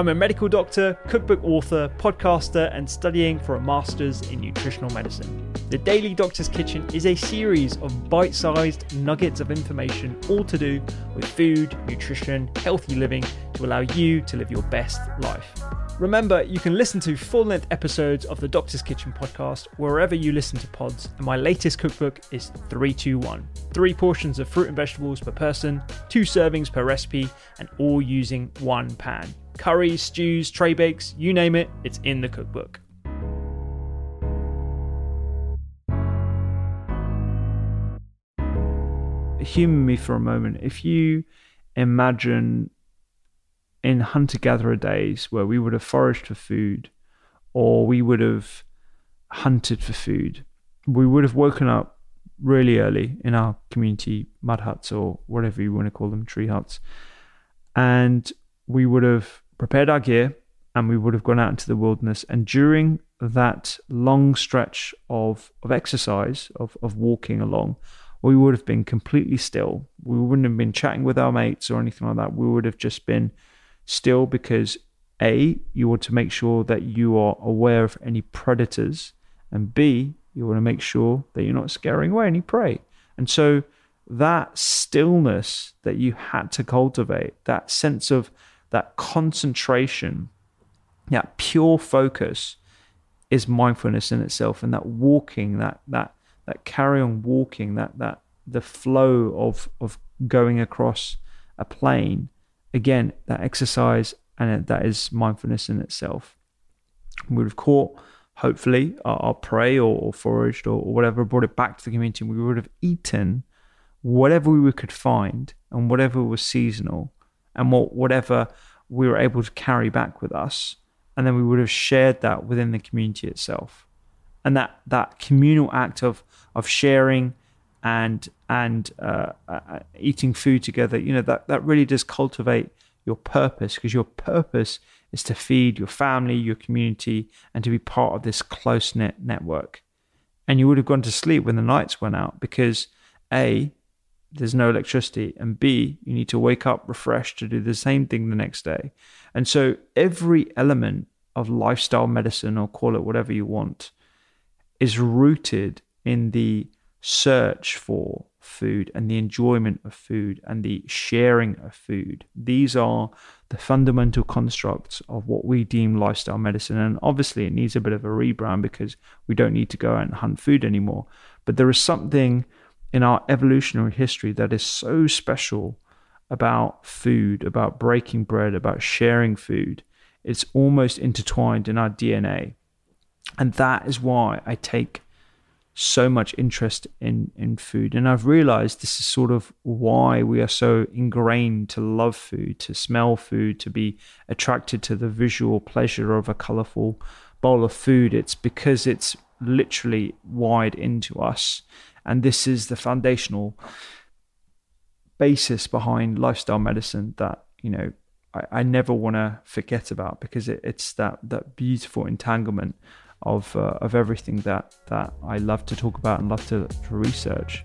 I'm a medical doctor, cookbook author, podcaster, and studying for a master's in nutritional medicine. The Daily Doctor's Kitchen is a series of bite sized nuggets of information, all to do with food, nutrition, healthy living to allow you to live your best life. Remember, you can listen to full length episodes of the Doctor's Kitchen podcast wherever you listen to pods, and my latest cookbook is 321. Three portions of fruit and vegetables per person, two servings per recipe, and all using one pan. Curries, stews, tray bakes, you name it, it's in the cookbook. Humor me for a moment. If you imagine in hunter gatherer days where we would have foraged for food or we would have hunted for food, we would have woken up really early in our community mud huts or whatever you want to call them, tree huts. And we would have prepared our gear and we would have gone out into the wilderness. And during that long stretch of, of exercise, of, of walking along, we would have been completely still. We wouldn't have been chatting with our mates or anything like that. We would have just been still because A, you want to make sure that you are aware of any predators, and B, you want to make sure that you're not scaring away any prey. And so that stillness that you had to cultivate, that sense of that concentration, that pure focus is mindfulness in itself. And that walking, that that that carry on walking, that that the flow of of going across a plain again, that exercise and that is mindfulness in itself. We would have caught, hopefully, our, our prey or, or foraged or, or, whatever, brought it back to the community. We would have eaten whatever we could find and whatever was seasonal and what, whatever we were able to carry back with us. And then we would have shared that within the community itself. And that, that communal act of, of sharing and and uh, uh, eating food together, you know that that really does cultivate your purpose because your purpose is to feed your family, your community, and to be part of this close knit network. And you would have gone to sleep when the lights went out because a there's no electricity, and B, you need to wake up refreshed to do the same thing the next day. And so every element of lifestyle medicine, or call it whatever you want, is rooted in the search for food and the enjoyment of food and the sharing of food. These are the fundamental constructs of what we deem lifestyle medicine. And obviously, it needs a bit of a rebrand because we don't need to go out and hunt food anymore. But there is something in our evolutionary history that is so special about food, about breaking bread, about sharing food. It's almost intertwined in our DNA. And that is why I take so much interest in in food and i've realized this is sort of why we are so ingrained to love food to smell food to be attracted to the visual pleasure of a colorful bowl of food it's because it's literally wired into us and this is the foundational basis behind lifestyle medicine that you know I, I never want to forget about because it, it's that that beautiful entanglement of uh, of everything that that I love to talk about and love to, to research.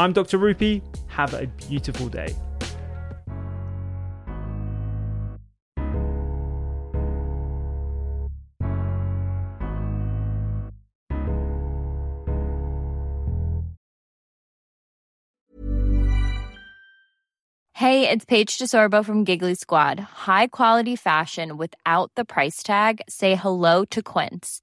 I'm Dr. Rupy. Have a beautiful day. Hey, it's Paige DeSorbo from Giggly Squad. High quality fashion without the price tag. Say hello to Quince.